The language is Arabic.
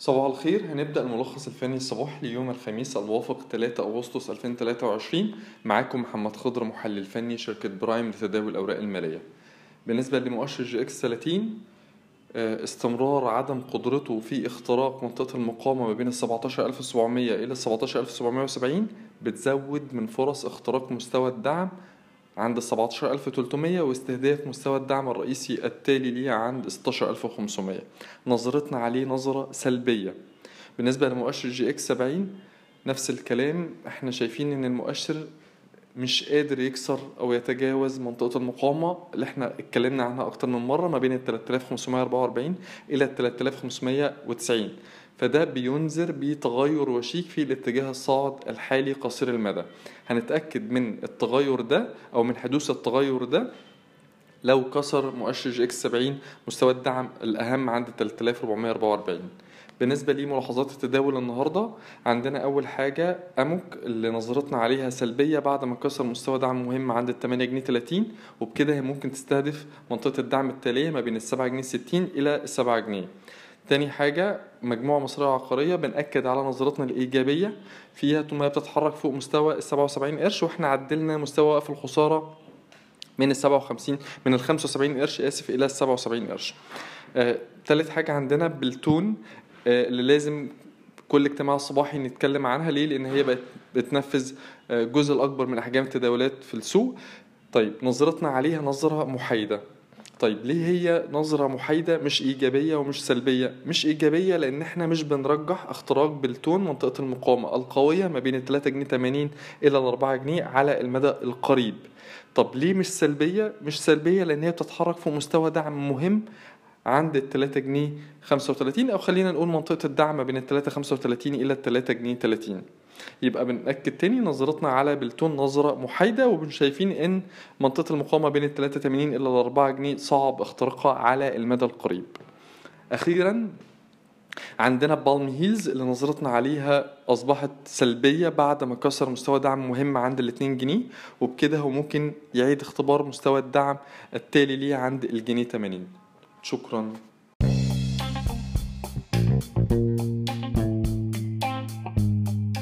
صباح الخير. هنبدأ الملخص الفني الصباحي ليوم الخميس الموافق 3 أغسطس 2023 معاكم محمد خضر محلل فني شركة برايم لتداول الأوراق المالية. بالنسبة لمؤشر EGX 30 آه، استمرار عدم قدرته في اختراق منطقة المقاومة ما بين ال 17700 إلى ال 17770 بتزود من فرص اختراق مستوى الدعم عند 17300 واستهداف مستوى الدعم الرئيسي التالي ليه عند 16500 نظرتنا عليه نظرة سلبية. بالنسبة لمؤشر EGX 70 نفس الكلام. إحنا شايفين إن المؤشر مش قادر يكسر أو يتجاوز منطقة المقاومة اللي إحنا اتكلمنا عنها أكتر من مرة ما بين ال 3544 إلى ال 3590 فده بينذر بتغير وشيك في الاتجاه الصاعد الحالي قصير المدى. هنتأكد من التغير ده أو من حدوث التغير ده لو كسر مؤشر جي إكس 70 مستوى الدعم الأهم عند 3444 بالنسبة لملاحظات التداول النهاردة عندنا أول حاجة AMOC اللي نظرتنا عليها سلبية بعد ما كسر مستوى دعم مهم عند ال 8 جنيه 30 وبكده هي ممكن تستهدف منطقة الدعم التالية ما بين ال 7 جنيه 60 إلى ال 7 جنيه. تاني حاجة مجموعة مصرية عقارية بنأكد على نظرتنا الإيجابية فيها هي بتتحرك فوق مستوى ال 77 قرش وإحنا عدلنا مستوى وقف الخسارة من ال 57 من ال 75 قرش آسف إلى ال 77 قرش. آه، تالت حاجة عندنا بالتون آه، اللي لازم كل اجتماع صباحي نتكلم عنها ليه؟ لأن هي بقت بتنفذ آه، جزء الأكبر من أحجام التداولات في السوق. طيب نظرتنا عليها نظرة محايدة. طيب ليه هي نظرة محايدة مش إيجابية ومش سلبية؟ مش إيجابية لأن إحنا مش بنرجح اختراق بالتون منطقة المقاومة القوية ما بين ال 3 جنيه 80 إلى ال 4 جنيه على المدى القريب. طب ليه مش سلبية؟ مش سلبية لأن هي بتتحرك في مستوى دعم مهم عند ال 3 جنيه 35 أو خلينا نقول منطقة الدعم بين ال 3 35 إلى ال 3 جنيه 30. يبقى بنأكد تاني نظرتنا على بلتون نظرة محايدة وبنشايفين إن منطقة المقاومة بين ال 83 إلى ال 4 جنيه صعب اختراقها على المدى القريب. أخيرا عندنا بالم هيلز اللي نظرتنا عليها أصبحت سلبية بعد ما كسر مستوى دعم مهم عند ال 2 جنيه وبكده هو ممكن يعيد اختبار مستوى الدعم التالي ليه عند الجنيه 80 شكرا.